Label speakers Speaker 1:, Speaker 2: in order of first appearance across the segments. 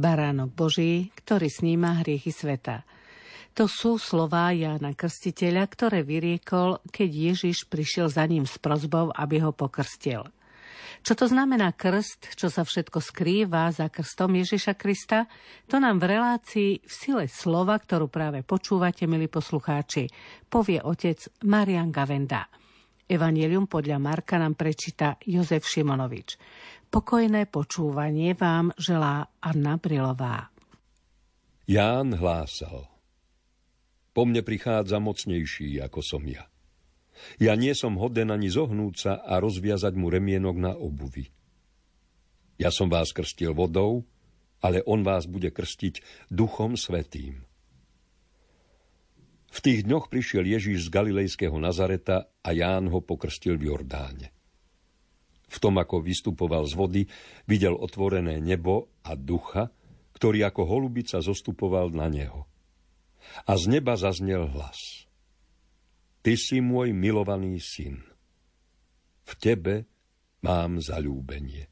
Speaker 1: baránok Boží, ktorý sníma hriechy sveta. To sú slová Jána Krstiteľa, ktoré vyriekol, keď Ježiš prišiel za ním s prozbou, aby ho pokrstil. Čo to znamená krst, čo sa všetko skrýva za krstom Ježiša Krista, to nám v relácii v sile slova, ktorú práve počúvate, milí poslucháči, povie otec Marian Gavenda. Evangelium podľa Marka nám prečíta Jozef Šimonovič. Pokojné počúvanie vám želá Anna Brilová.
Speaker 2: Ján hlásal. Po mne prichádza mocnejší, ako som ja. Ja nie som hoden ani zohnúť sa a rozviazať mu remienok na obuvi. Ja som vás krstil vodou, ale on vás bude krstiť duchom svetým. V tých dňoch prišiel Ježíš z galilejského Nazareta a Ján ho pokrstil v Jordáne. V tom, ako vystupoval z vody, videl otvorené nebo a ducha, ktorý ako holubica zostupoval na neho. A z neba zaznel hlas. Ty si môj milovaný syn. V tebe mám zalúbenie.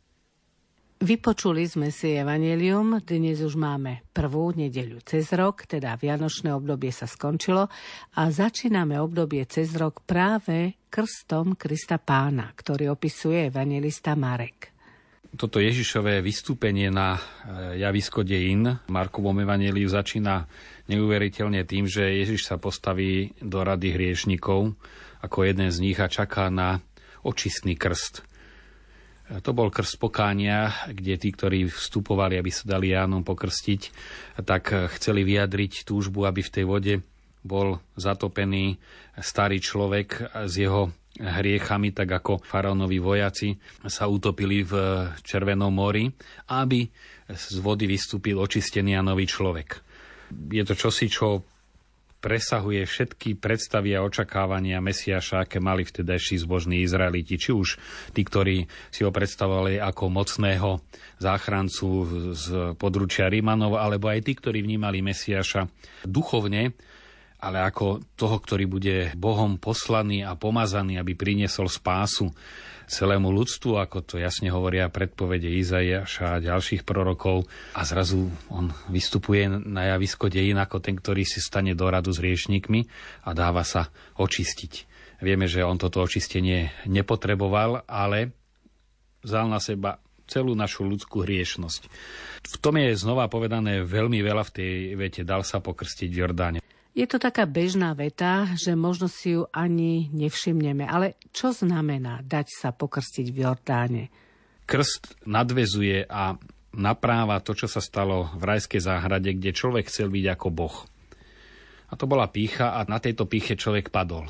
Speaker 1: Vypočuli sme si Evangelium, dnes už máme prvú nedeľu cez rok, teda Vianočné obdobie sa skončilo a začíname obdobie cez rok práve krstom Krista Pána, ktorý opisuje evangelista Marek.
Speaker 3: Toto Ježišové vystúpenie na e, javisko dejín Markovom evaneliu začína neuveriteľne tým, že Ježiš sa postaví do rady hriešnikov ako jeden z nich a čaká na očistný krst. To bol krst pokánia, kde tí, ktorí vstupovali, aby sa dali Jánom pokrstiť, tak chceli vyjadriť túžbu, aby v tej vode bol zatopený starý človek s jeho hriechami, tak ako faraónovi vojaci sa utopili v Červenom mori, aby z vody vystúpil očistený a nový človek. Je to čosi, čo presahuje všetky predstavy a očakávania Mesiaša, aké mali vtedajší zbožní Izraeliti. Či už tí, ktorí si ho predstavovali ako mocného záchrancu z područia Rímanov, alebo aj tí, ktorí vnímali Mesiaša duchovne, ale ako toho, ktorý bude Bohom poslaný a pomazaný, aby priniesol spásu celému ľudstvu, ako to jasne hovoria predpovede Izaiaša a ďalších prorokov. A zrazu on vystupuje na javisko dejín ako ten, ktorý si stane do radu s riešnikmi a dáva sa očistiť. Vieme, že on toto očistenie nepotreboval, ale vzal na seba celú našu ľudskú hriešnosť. V tom je znova povedané veľmi veľa v tej vete, dal sa pokrstiť v Jordáne.
Speaker 1: Je to taká bežná veta, že možno si ju ani nevšimneme. Ale čo znamená dať sa pokrstiť v Jordáne?
Speaker 3: Krst nadvezuje a napráva to, čo sa stalo v rajskej záhrade, kde človek chcel byť ako Boh. A to bola pícha a na tejto píche človek padol.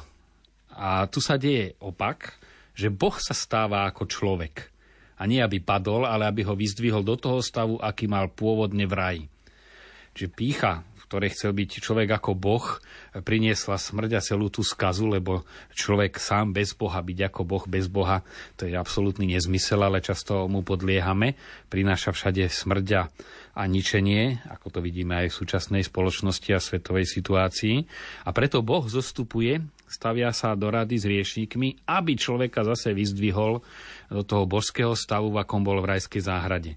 Speaker 3: A tu sa deje opak, že Boh sa stáva ako človek. A nie aby padol, ale aby ho vyzdvihol do toho stavu, aký mal pôvodne v raji. Čiže pícha ktorej chcel byť človek ako Boh, priniesla smrť a celú tú skazu, lebo človek sám bez Boha, byť ako Boh bez Boha, to je absolútny nezmysel, ale často mu podliehame. Prináša všade smrť a ničenie, ako to vidíme aj v súčasnej spoločnosti a svetovej situácii. A preto Boh zostupuje, stavia sa do rady s riešníkmi, aby človeka zase vyzdvihol do toho božského stavu, v akom bol v rajskej záhrade.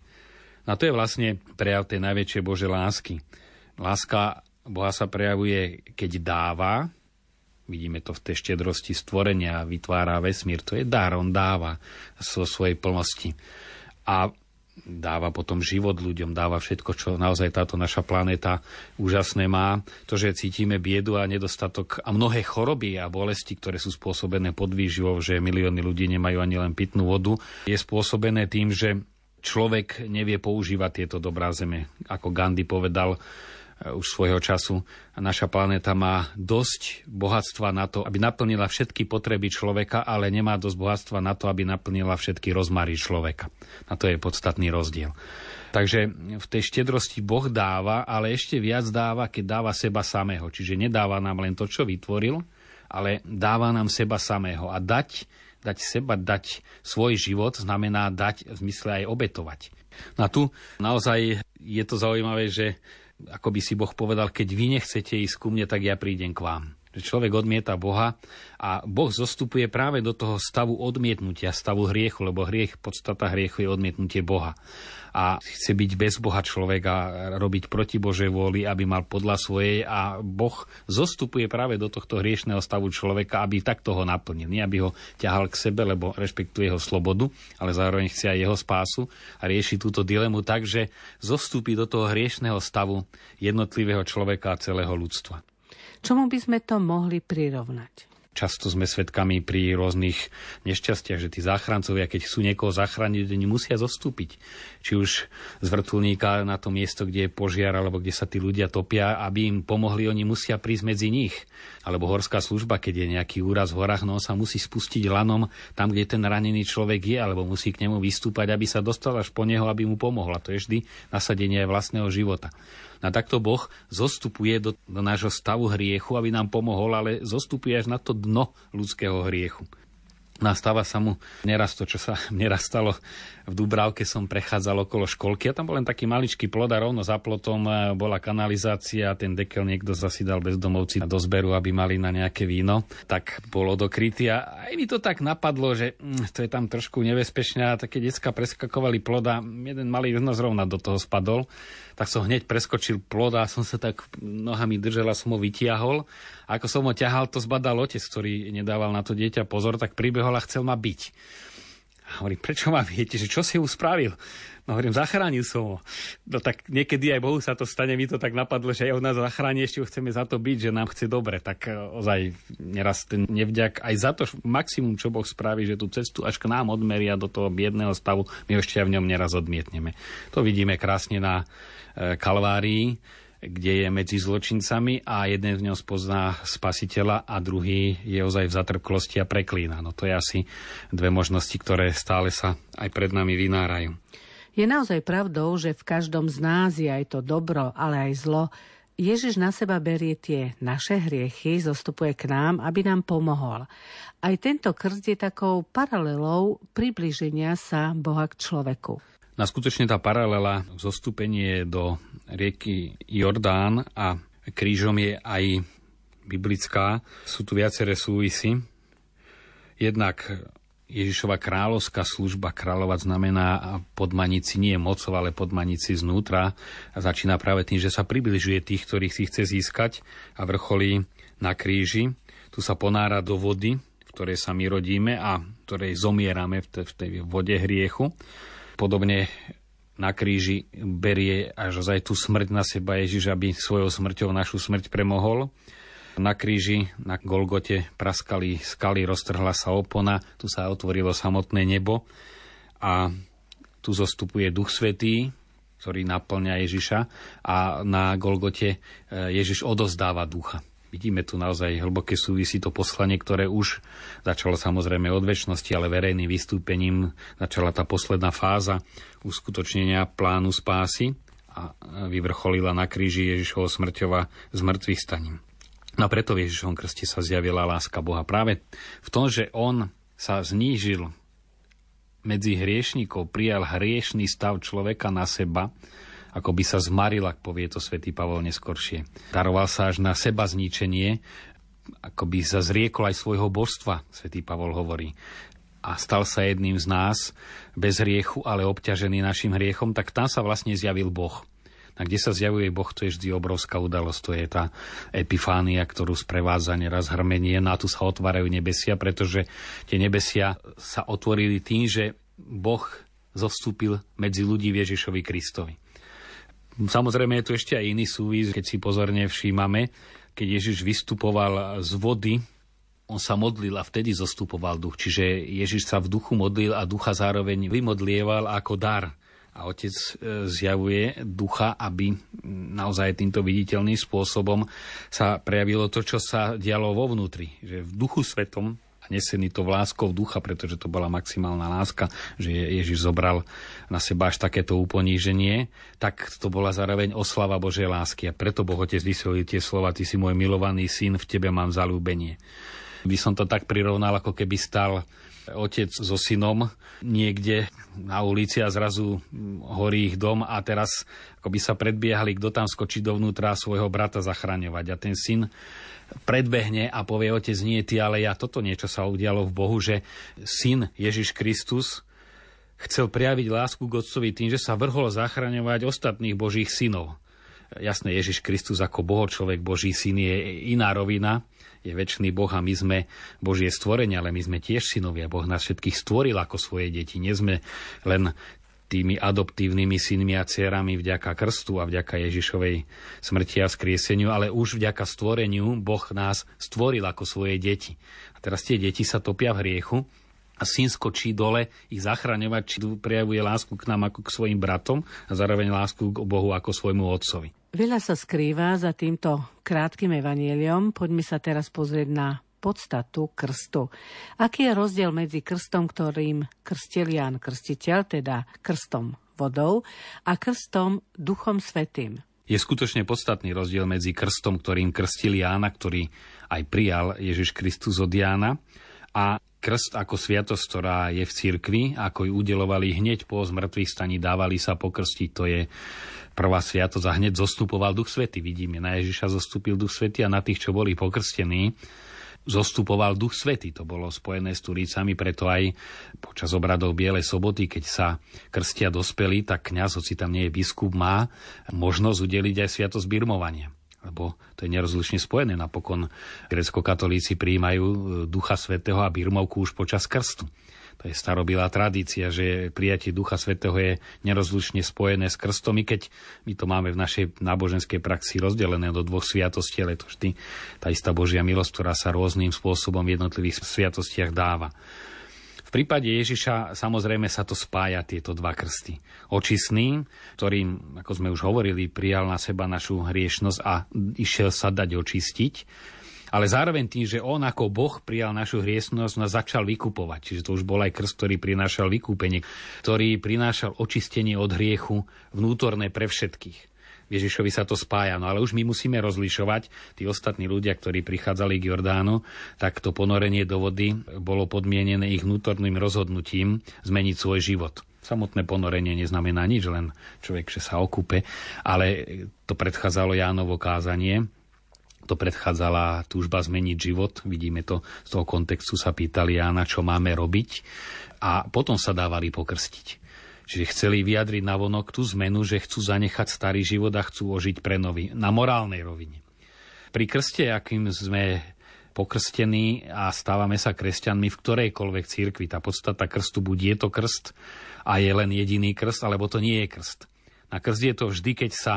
Speaker 3: A to je vlastne prejav tej najväčšej Božej lásky. Láska Boha sa prejavuje, keď dáva, vidíme to v tej štedrosti stvorenia, vytvára vesmír, to je dar, on dáva so svojej plnosti. A dáva potom život ľuďom, dáva všetko, čo naozaj táto naša planéta úžasné má. To, že cítime biedu a nedostatok a mnohé choroby a bolesti, ktoré sú spôsobené podvýživou, že milióny ľudí nemajú ani len pitnú vodu, je spôsobené tým, že človek nevie používať tieto dobrá zeme. Ako Gandhi povedal, už svojho času. Naša planéta má dosť bohatstva na to, aby naplnila všetky potreby človeka, ale nemá dosť bohatstva na to, aby naplnila všetky rozmary človeka. A to je podstatný rozdiel. Takže v tej štedrosti Boh dáva, ale ešte viac dáva, keď dáva seba samého. Čiže nedáva nám len to, čo vytvoril, ale dáva nám seba samého. A dať, dať seba, dať svoj život znamená dať v zmysle aj obetovať. No a tu naozaj je to zaujímavé, že ako by si Boh povedal, keď vy nechcete ísť ku mne, tak ja prídem k vám. človek odmieta Boha a Boh zostupuje práve do toho stavu odmietnutia, stavu hriechu, lebo hriech, podstata hriechu je odmietnutie Boha. A chce byť bez Boha človek a robiť proti Božej vôli, aby mal podľa svojej a Boh zostupuje práve do tohto hriešného stavu človeka, aby takto ho naplnil. Nie aby ho ťahal k sebe, lebo rešpektuje jeho slobodu, ale zároveň chce aj jeho spásu a rieši túto dilemu tak, že zostupí do toho hriešného stavu jednotlivého človeka a celého ľudstva.
Speaker 1: Čomu by sme to mohli prirovnať?
Speaker 3: Často sme svedkami pri rôznych nešťastiach, že tí záchrancovia, keď chcú niekoho zachrániť, oni musia zostúpiť. Či už z vrtulníka na to miesto, kde je požiar, alebo kde sa tí ľudia topia, aby im pomohli, oni musia prísť medzi nich. Alebo horská služba, keď je nejaký úraz v horách, no sa musí spustiť lanom tam, kde ten ranený človek je, alebo musí k nemu vystúpať, aby sa dostal až po neho, aby mu pomohla. To je vždy nasadenie vlastného života. A takto Boh zostupuje do, do nášho stavu hriechu, aby nám pomohol, ale zostupuje až na to dno ľudského hriechu. Nastáva sa mu neraz to, čo sa neraz stalo v Dubravke som prechádzal okolo školky a tam bol len taký maličký plod a rovno za plotom e, bola kanalizácia a ten dekel niekto zasidal bezdomovci do zberu, aby mali na nejaké víno. Tak bol odokrytý a aj mi to tak napadlo, že hm, to je tam trošku nebezpečné a také decka preskakovali plod a jeden malý jedno zrovna do toho spadol. Tak som hneď preskočil plod a som sa tak nohami držal a som ho vytiahol. A ako som ho ťahal, to zbadal otec, ktorý nedával na to dieťa pozor, tak pribehol a chcel ma byť. A hovorím, prečo ma viete, že čo si ju spravil? No hovorím, zachránil som ho. No tak niekedy aj Bohu sa to stane, mi to tak napadlo, že aj on nás zachráni, ešte ho chceme za to byť, že nám chce dobre. Tak e, ozaj neraz ten nevďak aj za to maximum, čo Boh spraví, že tú cestu až k nám odmeria do toho biedného stavu, my ešte v ňom neraz odmietneme. To vidíme krásne na e, Kalvárii kde je medzi zločincami a jeden v ňom spozná spasiteľa a druhý je ozaj v zatrpklosti a preklína. No to je asi dve možnosti, ktoré stále sa aj pred nami vynárajú.
Speaker 1: Je naozaj pravdou, že v každom z nás je aj to dobro, ale aj zlo. Ježiš na seba berie tie naše hriechy, zostupuje k nám, aby nám pomohol. Aj tento krst je takou paralelou približenia sa Boha k človeku.
Speaker 3: Na skutočne tá paralela zostúpenie do rieky Jordán a krížom je aj biblická. Sú tu viaceré súvisy. Jednak Ježišova kráľovská služba, kráľovať znamená podmaniť si nie mocov, ale podmaniť si znútra. A začína práve tým, že sa približuje tých, ktorých si chce získať a vrcholí na kríži. Tu sa ponára do vody, v ktorej sa my rodíme a ktorej zomierame v tej vode hriechu. Podobne na kríži berie až aj tú smrť na seba Ježiš, aby svojou smrťou našu smrť premohol. Na kríži, na Golgote praskali skaly, roztrhla sa opona, tu sa otvorilo samotné nebo a tu zostupuje Duch Svetý, ktorý naplňa Ježiša a na Golgote e, Ježiš odozdáva ducha. Vidíme tu naozaj hlboké súvisí to poslanie, ktoré už začalo samozrejme od väčšnosti, ale verejným vystúpením začala tá posledná fáza uskutočnenia plánu spásy a vyvrcholila na kríži Ježišovo smrťova z mŕtvych staním. No a preto v Ježišovom krste sa zjavila láska Boha. Práve v tom, že on sa znížil medzi hriešníkov, prijal hriešný stav človeka na seba, ako by sa zmaril, ak povie to svätý Pavol neskoršie. Daroval sa až na seba zničenie, ako by sa zriekol aj svojho božstva, svätý Pavol hovorí a stal sa jedným z nás bez hriechu, ale obťažený našim hriechom, tak tam sa vlastne zjavil Boh. A kde sa zjavuje Boh, to je vždy obrovská udalosť. To je tá epifánia, ktorú sprevádza neraz hrmenie. No a tu sa otvárajú nebesia, pretože tie nebesia sa otvorili tým, že Boh zostúpil medzi ľudí Ježišovi Kristovi. Samozrejme je tu ešte aj iný súvis, keď si pozorne všímame, keď Ježiš vystupoval z vody, on sa modlil a vtedy zostupoval duch. Čiže Ježiš sa v duchu modlil a ducha zároveň vymodlieval ako dar. A otec e, zjavuje ducha, aby naozaj týmto viditeľným spôsobom sa prejavilo to, čo sa dialo vo vnútri. Že v duchu svetom nesený to láskou ducha, pretože to bola maximálna láska, že Ježiš zobral na seba až takéto uponíženie, tak to bola zároveň oslava Božej lásky. A preto Boh Otec vysvetlil tie slova, ty si môj milovaný syn, v tebe mám zalúbenie. By som to tak prirovnal, ako keby stal otec so synom niekde na ulici a zrazu horí ich dom a teraz ako by sa predbiehali, kto tam skočí dovnútra svojho brata zachraňovať. A ten syn predbehne a povie, otec, nie ty, ale ja. Toto niečo sa udialo v Bohu, že syn Ježiš Kristus chcel prejaviť lásku k otcovi tým, že sa vrhol zachraňovať ostatných božích synov. Jasné, Ježiš Kristus ako boho človek, Boží syn je iná rovina, je väčší Boh a my sme Božie stvorenie, ale my sme tiež synovia. Boh nás všetkých stvoril ako svoje deti. Nie sme len tými adoptívnymi synmi a dcerami vďaka krstu a vďaka Ježišovej smrti a skrieseniu, ale už vďaka stvoreniu Boh nás stvoril ako svoje deti. A teraz tie deti sa topia v hriechu a syn skočí dole ich zachraňovať, či prejavuje lásku k nám ako k svojim bratom a zároveň lásku k Bohu ako svojmu otcovi.
Speaker 1: Veľa sa skrýva za týmto krátkým evanieliom. Poďme sa teraz pozrieť na podstatu krstu. Aký je rozdiel medzi krstom, ktorým krstil Ján Krstiteľ, teda krstom vodou, a krstom Duchom Svetým?
Speaker 3: Je skutočne podstatný rozdiel medzi krstom, ktorým krstil Jána, ktorý aj prijal Ježiš Kristus od Jána, a krst ako sviatosť, ktorá je v cirkvi, ako ju udelovali hneď po zmrtvých staní, dávali sa pokrstiť, to je prvá sviatosť a hneď zostupoval Duch Svety. Vidíme, na Ježiša zostúpil Duch Svety a na tých, čo boli pokrstení, zostupoval Duch Svety. To bolo spojené s Turícami, preto aj počas obradov Bielej soboty, keď sa krstia dospeli, tak kňaz, hoci tam nie je biskup, má možnosť udeliť aj sviatosť birmovania lebo to je nerozlišne spojené. Napokon grecko-katolíci príjmajú e, Ducha Svetého a birmovku už počas krstu. To je starobilá tradícia, že prijatie Ducha Svetého je nerozlučne spojené s krstom, i keď my to máme v našej náboženskej praxi rozdelené do dvoch sviatostí, ale to vždy tá istá Božia milosť, ktorá sa rôznym spôsobom v jednotlivých sviatostiach dáva. V prípade Ježiša samozrejme sa to spája tieto dva krsty. Očistný, ktorým, ako sme už hovorili, prijal na seba našu hriešnosť a išiel sa dať očistiť ale zároveň tým, že on ako Boh prijal našu hriesnosť, nás začal vykupovať. Čiže to už bol aj krst, ktorý prinášal vykúpenie, ktorý prinášal očistenie od hriechu vnútorné pre všetkých. Ježišovi sa to spája. No ale už my musíme rozlišovať, tí ostatní ľudia, ktorí prichádzali k Jordánu, tak to ponorenie do vody bolo podmienené ich vnútorným rozhodnutím zmeniť svoj život. Samotné ponorenie neznamená nič, len človek, že sa okupe, ale to predchádzalo Jánovo kázanie, to predchádzala túžba zmeniť život. Vidíme to z toho kontextu, sa pýtali Jána, čo máme robiť a potom sa dávali pokrstiť. Čiže chceli vyjadriť na vonok tú zmenu, že chcú zanechať starý život a chcú ožiť pre nový, na morálnej rovine. Pri krste, akým sme pokrstení a stávame sa kresťanmi v ktorejkoľvek cirkvi. Tá podstata krstu buď je to krst a je len jediný krst, alebo to nie je krst. Na krst je to vždy, keď sa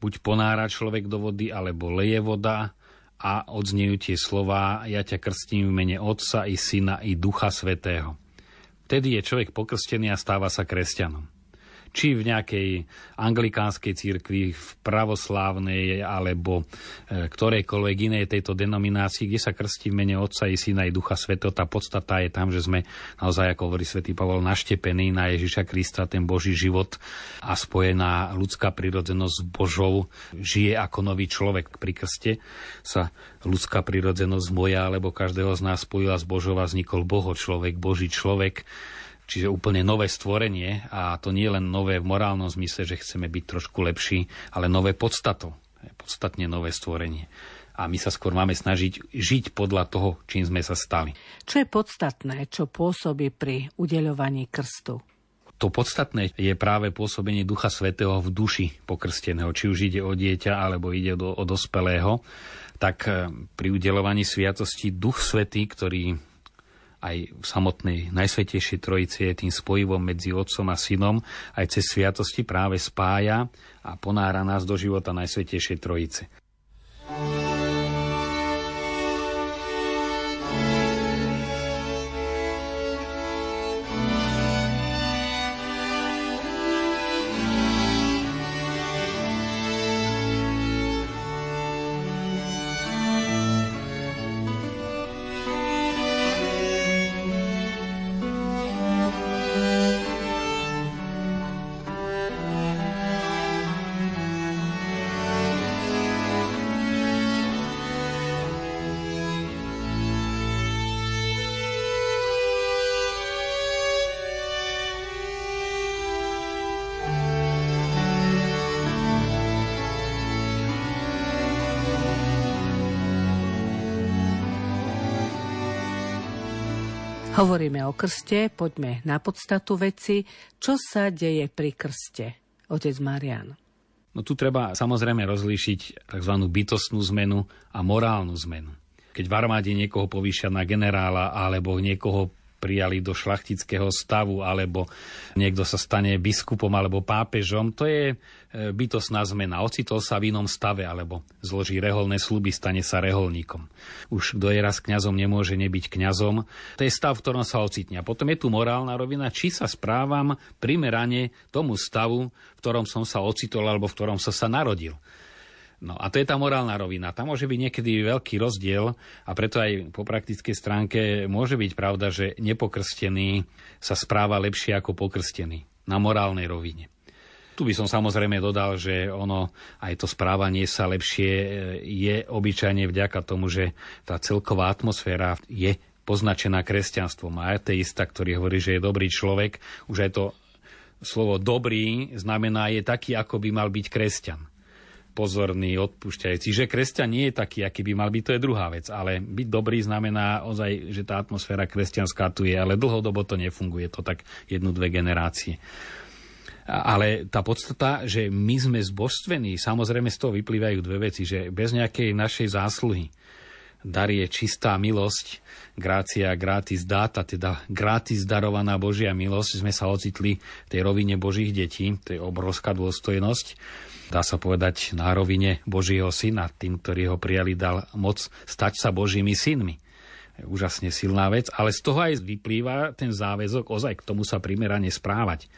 Speaker 3: buď ponára človek do vody, alebo leje voda a odznejú tie slova ja ťa krstím v mene Otca i Syna i Ducha Svetého. Vtedy je človek pokrstený a stáva sa kresťanom či v nejakej anglikánskej církvi, v pravoslávnej alebo e, ktorejkoľvek inej tejto denominácii, kde sa krstí v mene Otca i Syna i Ducha Svetého. Tá podstata je tam, že sme naozaj, ako hovorí svätý Pavol, naštepení na Ježiša Krista, ten Boží život a spojená ľudská prirodzenosť s Božou žije ako nový človek. Pri krste sa ľudská prirodzenosť moja alebo každého z nás spojila s Božou a vznikol Boho človek, Boží človek Čiže úplne nové stvorenie a to nie len nové v morálnom zmysle, že chceme byť trošku lepší, ale nové podstato. Podstatne nové stvorenie. A my sa skôr máme snažiť žiť podľa toho, čím sme sa stali.
Speaker 1: Čo je podstatné, čo pôsobí pri udeľovaní krstu?
Speaker 3: To podstatné je práve pôsobenie Ducha Svetého v duši pokrsteného. Či už ide o dieťa, alebo ide o, o dospelého. Tak eh, pri udelovaní sviatosti Duch Svetý, ktorý aj v samotnej Najsvetejšej Trojici je tým spojivom medzi Otcom a Synom, aj cez sviatosti práve spája a ponára nás do života Najsvetejšej Trojice.
Speaker 1: Hovoríme o krste, poďme na podstatu veci. Čo sa deje pri krste, otec Marian?
Speaker 3: No tu treba samozrejme rozlíšiť tzv. bytostnú zmenu a morálnu zmenu. Keď v armáde niekoho povýšia na generála alebo niekoho prijali do šlachtického stavu, alebo niekto sa stane biskupom alebo pápežom. To je e, bytosná zmena. Ocitol sa v inom stave, alebo zloží reholné sluby, stane sa reholníkom. Už kto je raz kňazom, nemôže nebyť kňazom. To je stav, v ktorom sa ocitne. A potom je tu morálna rovina, či sa správam primerane tomu stavu, v ktorom som sa ocitol alebo v ktorom som sa narodil. No a to je tá morálna rovina. Tam môže byť niekedy veľký rozdiel a preto aj po praktickej stránke môže byť pravda, že nepokrstený sa správa lepšie ako pokrstený na morálnej rovine. Tu by som samozrejme dodal, že ono, aj to správanie sa lepšie e, je obyčajne vďaka tomu, že tá celková atmosféra je poznačená kresťanstvom. A ateista, ktorý hovorí, že je dobrý človek, už aj to slovo dobrý znamená je taký, ako by mal byť kresťan pozorný, odpúšťajúci. Že kresťan nie je taký, aký by mal byť, to je druhá vec. Ale byť dobrý znamená ozaj, že tá atmosféra kresťanská tu je, ale dlhodobo to nefunguje, to tak jednu, dve generácie. Ale tá podstata, že my sme zbožstvení, samozrejme z toho vyplývajú dve veci, že bez nejakej našej zásluhy, dar je čistá milosť, grácia gratis data, teda gratis darovaná Božia milosť, sme sa ocitli v tej rovine Božích detí, to je obrovská dôstojnosť dá sa povedať, na rovine Božieho syna, tým, ktorí ho prijali, dal moc stať sa Božími synmi. Úžasne silná vec, ale z toho aj vyplýva ten záväzok ozaj k tomu sa primerane správať.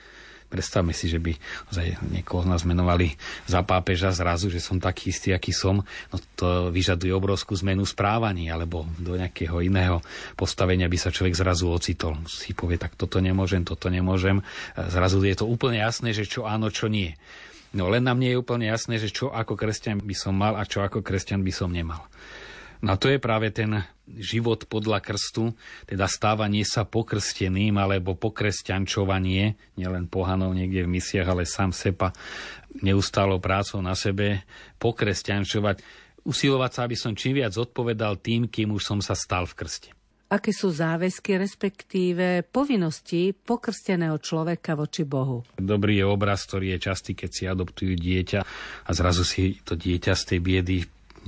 Speaker 3: Predstavme si, že by ozaj niekoho z nás menovali za pápeža zrazu, že som taký istý, aký som. No to vyžaduje obrovskú zmenu správaní, alebo do nejakého iného postavenia by sa človek zrazu ocitol. Si povie, tak toto nemôžem, toto nemôžem. Zrazu je to úplne jasné, že čo áno, čo nie. No len nám nie je úplne jasné, že čo ako kresťan by som mal a čo ako kresťan by som nemal. No a to je práve ten život podľa krstu, teda stávanie sa pokrsteným alebo pokresťančovanie, nielen pohanov niekde v misiach, ale sám sepa neustálo prácou na sebe, pokresťančovať, usilovať sa, aby som čím viac odpovedal tým, kým už som sa stal v krste
Speaker 1: aké sú záväzky, respektíve povinnosti pokrsteného človeka voči Bohu.
Speaker 3: Dobrý je obraz, ktorý je častý, keď si adoptujú dieťa a zrazu si to dieťa z tej biedy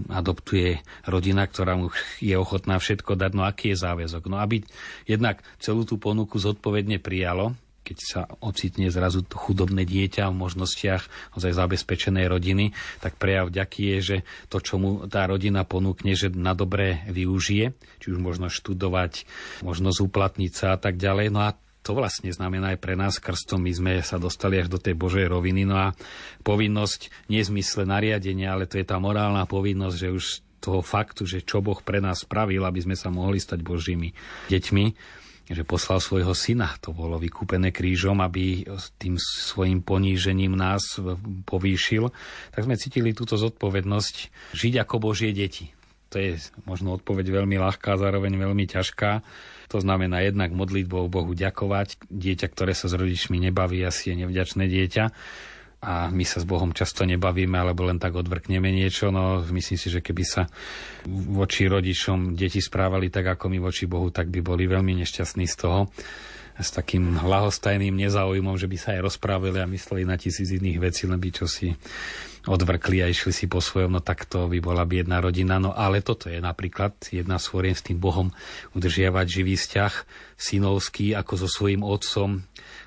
Speaker 3: adoptuje rodina, ktorá mu je ochotná všetko dať. No aký je záväzok? No aby jednak celú tú ponuku zodpovedne prijalo, keď sa ocitne zrazu chudobné dieťa v možnostiach ozaj zabezpečenej rodiny, tak prejav vďaky je, že to, čo mu tá rodina ponúkne, že na dobré využije, či už možno študovať, možno zúplatniť sa a tak ďalej. No a to vlastne znamená aj pre nás krstom. My sme sa dostali až do tej Božej roviny. No a povinnosť, nie v zmysle nariadenia, ale to je tá morálna povinnosť, že už toho faktu, že čo Boh pre nás spravil, aby sme sa mohli stať Božími deťmi, že poslal svojho syna. To bolo vykúpené krížom, aby tým svojim ponížením nás povýšil. Tak sme cítili túto zodpovednosť žiť ako Božie deti. To je možno odpoveď veľmi ľahká, zároveň veľmi ťažká. To znamená jednak modlitbou Bohu ďakovať. Dieťa, ktoré sa s rodičmi nebaví, asi je nevďačné dieťa a my sa s Bohom často nebavíme alebo len tak odvrkneme niečo, no myslím si, že keby sa voči rodičom deti správali tak ako my voči Bohu, tak by boli veľmi nešťastní z toho s takým lahostajným nezáujmom, že by sa aj rozprávali a mysleli na tisíc iných vecí, len by čo si odvrkli a išli si po svojom, no tak to by bola biedná rodina. No ale toto je napríklad jedna z s tým Bohom udržiavať živý vzťah synovský ako so svojím otcom,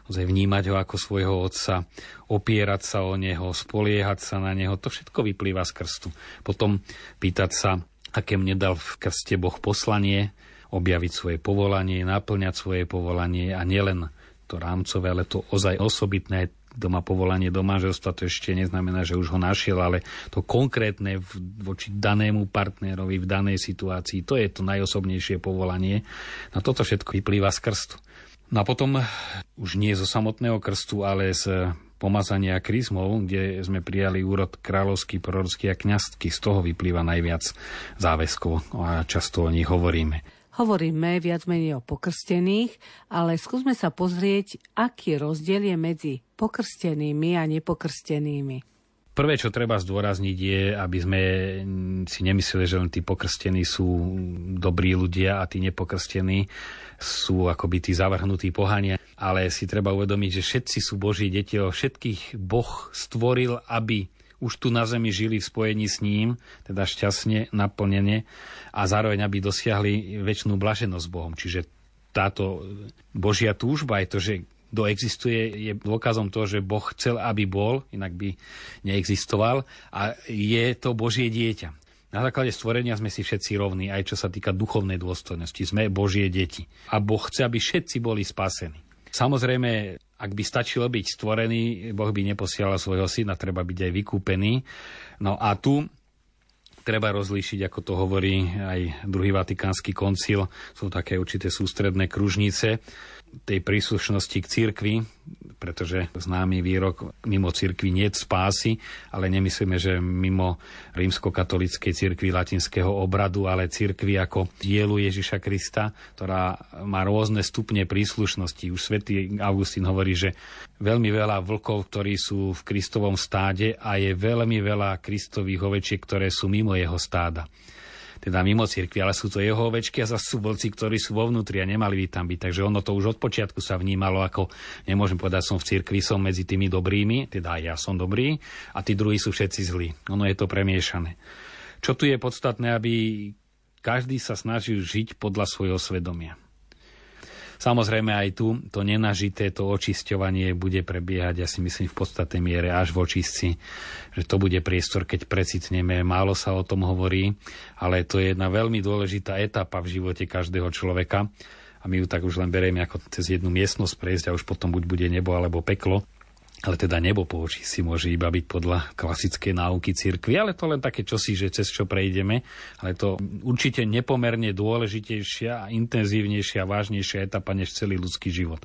Speaker 3: vnímať ho ako svojho otca, opierať sa o neho, spoliehať sa na neho, to všetko vyplýva z krstu. Potom pýtať sa, aké mne dal v krste Boh poslanie, objaviť svoje povolanie, naplňať svoje povolanie a nielen to rámcové, ale to ozaj osobitné doma povolanie do manželstva, to ešte neznamená, že už ho našiel, ale to konkrétne voči danému partnerovi v danej situácii, to je to najosobnejšie povolanie. No toto všetko vyplýva z krstu. No a potom už nie zo samotného krstu, ale z pomazania kryzmov, kde sme prijali úrod kráľovský, prorocký a kňastky. Z toho vyplýva najviac záväzkov a často o nich hovoríme.
Speaker 1: Hovoríme viac menej o pokrstených, ale skúsme sa pozrieť, aký rozdiel je medzi pokrstenými a nepokrstenými.
Speaker 3: Prvé, čo treba zdôrazniť je, aby sme si nemysleli, že len tí pokrstení sú dobrí ľudia a tí nepokrstení sú akoby tí zavrhnutí pohania, ale si treba uvedomiť, že všetci sú Boží deti, všetkých Boh stvoril, aby už tu na zemi žili v spojení s ním, teda šťastne, naplnene a zároveň aby dosiahli väčšinu blaženosť s Bohom. Čiže táto Božia túžba je to, že kto existuje, je dôkazom toho, že Boh chcel, aby bol, inak by neexistoval a je to Božie dieťa. Na základe stvorenia sme si všetci rovní, aj čo sa týka duchovnej dôstojnosti. Sme Božie deti. A Boh chce, aby všetci boli spasení. Samozrejme, ak by stačilo byť stvorený, Boh by neposielal svojho syna, treba byť aj vykúpený. No a tu treba rozlíšiť, ako to hovorí aj druhý vatikánsky koncil, sú také určité sústredné kružnice tej príslušnosti k cirkvi, pretože známy výrok mimo cirkvi nie spásy, ale nemyslíme, že mimo rímskokatolíckej cirkvi latinského obradu, ale cirkvi ako dielu Ježiša Krista, ktorá má rôzne stupne príslušnosti. Už svätý Augustín hovorí, že veľmi veľa vlkov, ktorí sú v Kristovom stáde a je veľmi veľa Kristových ovečiek, ktoré sú mimo jeho stáda teda mimo cirkvi, ale sú to jeho ovečky a zase sú vlci, ktorí sú vo vnútri a nemali by tam byť. Takže ono to už od počiatku sa vnímalo ako, nemôžem povedať, som v cirkvi, som medzi tými dobrými, teda aj ja som dobrý a tí druhí sú všetci zlí. Ono je to premiešané. Čo tu je podstatné, aby každý sa snažil žiť podľa svojho svedomia. Samozrejme aj tu to nenažité, to očisťovanie bude prebiehať, ja si myslím, v podstatnej miere až v očistci, že to bude priestor, keď precitneme. Málo sa o tom hovorí, ale to je jedna veľmi dôležitá etapa v živote každého človeka a my ju tak už len berieme ako cez jednu miestnosť prejsť a už potom buď bude nebo alebo peklo. Ale teda nebo po oči si môže iba byť podľa klasickej náuky cirkvi, ale to len také čosi, že cez čo prejdeme. Ale to určite nepomerne dôležitejšia intenzívnejšia vážnejšia etapa než celý ľudský život.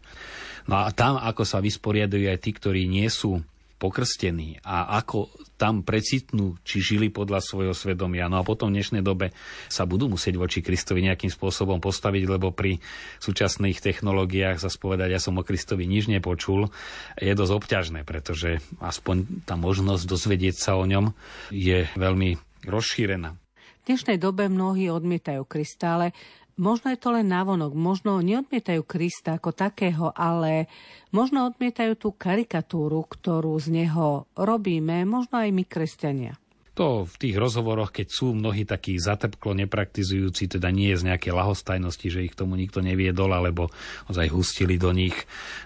Speaker 3: No a tam, ako sa vysporiadajú aj tí, ktorí nie sú pokrstení a ako tam precitnú, či žili podľa svojho svedomia. No a potom v dnešnej dobe sa budú musieť voči Kristovi nejakým spôsobom postaviť, lebo pri súčasných technológiách sa spovedať, ja som o Kristovi nič nepočul, je dosť obťažné, pretože aspoň tá možnosť dozvedieť sa o ňom je veľmi rozšírená.
Speaker 1: V dnešnej dobe mnohí odmietajú Krista, ale Možno je to len návonok, možno neodmietajú Krista ako takého, ale možno odmietajú tú karikatúru, ktorú z neho robíme, možno aj my kresťania.
Speaker 3: To v tých rozhovoroch, keď sú mnohí takí zatrpklo nepraktizujúci, teda nie je z nejakej lahostajnosti, že ich tomu nikto neviedol, alebo ozaj hustili do nich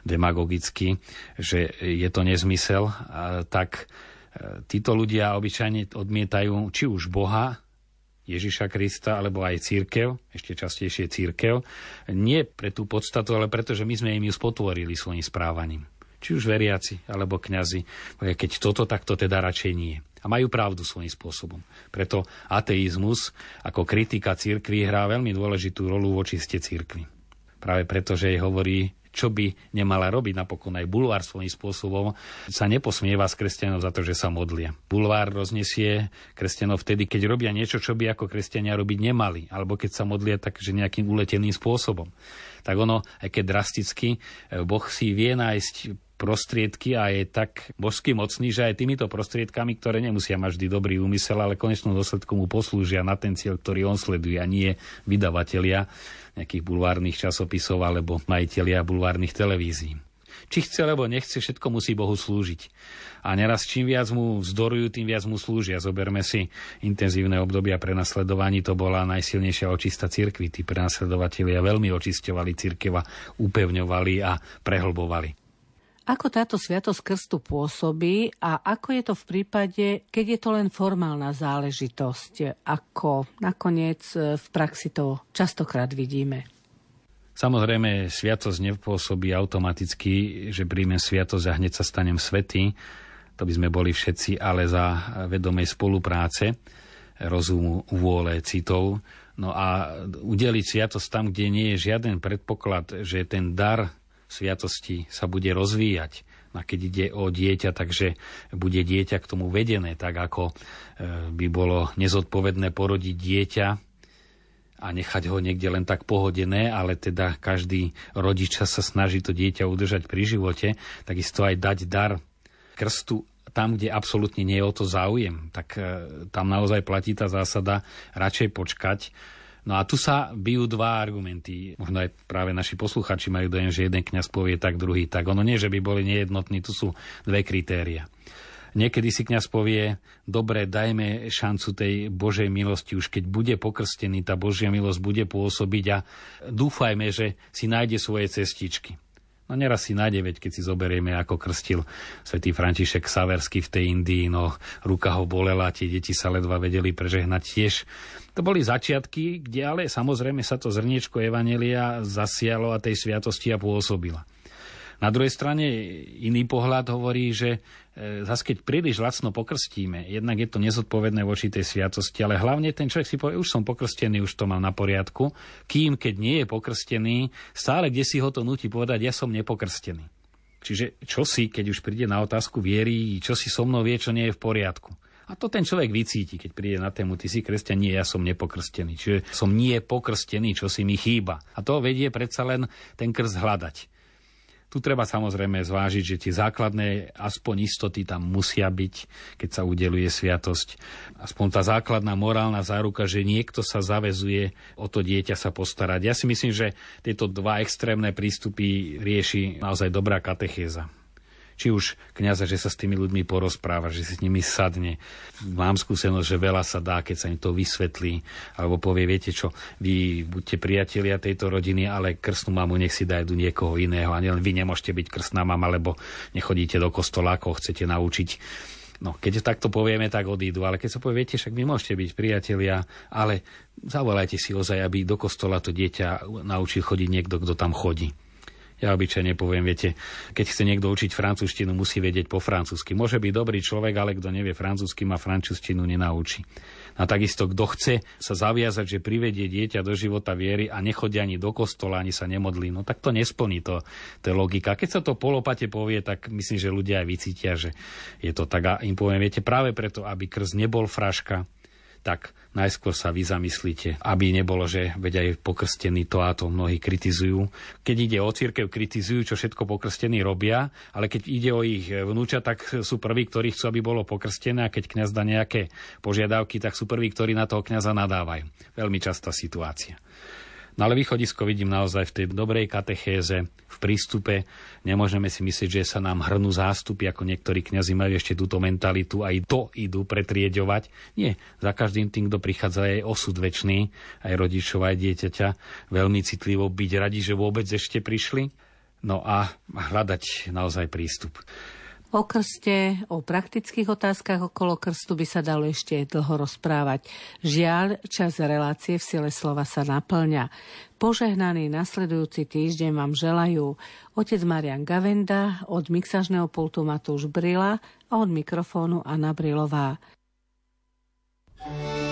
Speaker 3: demagogicky, že je to nezmysel, tak e, títo ľudia obyčajne odmietajú či už Boha, Ježiša Krista, alebo aj církev, ešte častejšie církev, nie pre tú podstatu, ale preto, že my sme im ju spotvorili svojim správaním. Či už veriaci, alebo kňazi. Keď toto, tak to teda radšej nie. A majú pravdu svojím spôsobom. Preto ateizmus ako kritika církvy hrá veľmi dôležitú rolu v očiste církvy. Práve preto, že jej hovorí, čo by nemala robiť. Napokon aj bulvár svojím spôsobom sa neposmieva z kresťanov za to, že sa modlia. Bulvár roznesie kresťanov vtedy, keď robia niečo, čo by ako kresťania robiť nemali, alebo keď sa modlia tak, že nejakým uleteným spôsobom. Tak ono, aj keď drasticky, eh, Boh si vie nájsť prostriedky a je tak božský mocný, že aj týmito prostriedkami, ktoré nemusia mať vždy dobrý úmysel, ale konečnom dôsledku mu poslúžia na ten cieľ, ktorý on sleduje a nie vydavatelia nejakých bulvárnych časopisov alebo majiteľia bulvárnych televízií. Či chce, alebo nechce, všetko musí Bohu slúžiť. A neraz čím viac mu vzdorujú, tým viac mu slúžia. Zoberme si intenzívne obdobia prenasledovaní, to bola najsilnejšia očista cirkvi. Tí prenasledovatelia veľmi očisťovali cirkeva, upevňovali a prehlbovali.
Speaker 1: Ako táto sviatosť krstu pôsobí a ako je to v prípade, keď je to len formálna záležitosť, ako nakoniec e, v praxi to častokrát vidíme?
Speaker 3: Samozrejme, sviatosť nepôsobí automaticky, že príjmem sviatosť a hneď sa stanem svetý. To by sme boli všetci, ale za vedomej spolupráce, rozumu, vôle, citov. No a udeliť sviatosť tam, kde nie je žiaden predpoklad, že ten dar sviatosti sa bude rozvíjať. A keď ide o dieťa, takže bude dieťa k tomu vedené, tak ako e, by bolo nezodpovedné porodiť dieťa a nechať ho niekde len tak pohodené, ale teda každý rodič sa snaží to dieťa udržať pri živote, takisto aj dať dar krstu tam, kde absolútne nie je o to záujem, tak e, tam naozaj platí tá zásada radšej počkať. No a tu sa bijú dva argumenty. Možno aj práve naši posluchači majú dojem, že jeden kňaz povie tak, druhý tak. Ono nie, že by boli nejednotní, tu sú dve kritéria. Niekedy si kňaz povie, dobre, dajme šancu tej Božej milosti, už keď bude pokrstený, tá Božia milosť bude pôsobiť a dúfajme, že si nájde svoje cestičky. No neraz si nájde, veď keď si zoberieme, ako krstil svätý František Saversky v tej Indii, no ruka ho bolela, tie deti sa ledva vedeli prežehnať tiež. To boli začiatky, kde ale samozrejme sa to zrniečko Evanelia zasialo a tej sviatosti a pôsobila. Na druhej strane iný pohľad hovorí, že e, zase keď príliš lacno pokrstíme, jednak je to nezodpovedné voči tej sviatosti, ale hlavne ten človek si povie, už som pokrstený, už to mám na poriadku, kým keď nie je pokrstený, stále kde si ho to nutí povedať, ja som nepokrstený. Čiže čo si, keď už príde na otázku viery, čo si so mnou vie, čo nie je v poriadku. A to ten človek vycíti, keď príde na tému, ty si kresťan, nie, ja som nepokrstený. Čiže som nie pokrstený, čo si mi chýba. A to vedie predsa len ten krst hľadať. Tu treba samozrejme zvážiť, že tie základné aspoň istoty tam musia byť, keď sa udeluje sviatosť. Aspoň tá základná morálna záruka, že niekto sa zavezuje o to dieťa sa postarať. Ja si myslím, že tieto dva extrémne prístupy rieši naozaj dobrá katechéza či už kniaza, že sa s tými ľuďmi porozpráva, že si s nimi sadne. Mám skúsenosť, že veľa sa dá, keď sa im to vysvetlí, alebo povie, viete čo, vy buďte priatelia tejto rodiny, ale krstnú mamu nech si dajú niekoho iného a nielen vy nemôžete byť krstná mama, lebo nechodíte do kostola, ako chcete naučiť. No, keď takto povieme, tak odídu. Ale keď sa povie, viete, však vy môžete byť priatelia, ale zavolajte si ozaj, aby do kostola to dieťa naučil chodiť niekto, kto tam chodí. Ja obyčajne poviem, viete, keď chce niekto učiť francúzštinu, musí vedieť po francúzsky. Môže byť dobrý človek, ale kto nevie francúzsky, má francúzštinu nenaučí. A takisto, kto chce sa zaviazať, že privedie dieťa do života viery a nechodia ani do kostola, ani sa nemodlí, no tak to nesplní to, to je logika. Keď sa to polopate povie, tak myslím, že ľudia aj vycítia, že je to tak. A im poviem, viete, práve preto, aby krz nebol fraška, tak najskôr sa vy zamyslíte, aby nebolo, že veď aj pokrstení to a to mnohí kritizujú. Keď ide o církev, kritizujú, čo všetko pokrstení robia, ale keď ide o ich vnúča, tak sú prví, ktorí chcú, aby bolo pokrstené a keď kňaz dá nejaké požiadavky, tak sú prví, ktorí na toho kňaza nadávajú. Veľmi častá situácia. No ale východisko vidím naozaj v tej dobrej katechéze, v prístupe. Nemôžeme si myslieť, že sa nám hrnú zástupy, ako niektorí kňazi majú ešte túto mentalitu, aj to idú pretriedovať. Nie, za každým tým, kto prichádza, je osud väčší, aj rodičov, aj dieťaťa, veľmi citlivo byť radi, že vôbec ešte prišli. No a hľadať naozaj prístup.
Speaker 1: O krste, o praktických otázkach okolo krstu by sa dalo ešte dlho rozprávať. Žiaľ, čas relácie v sile slova sa naplňa. Požehnaný nasledujúci týždeň vám želajú otec Marian Gavenda, od mixažného pultu Matúš Brila a od mikrofónu Anna Brilová. thank you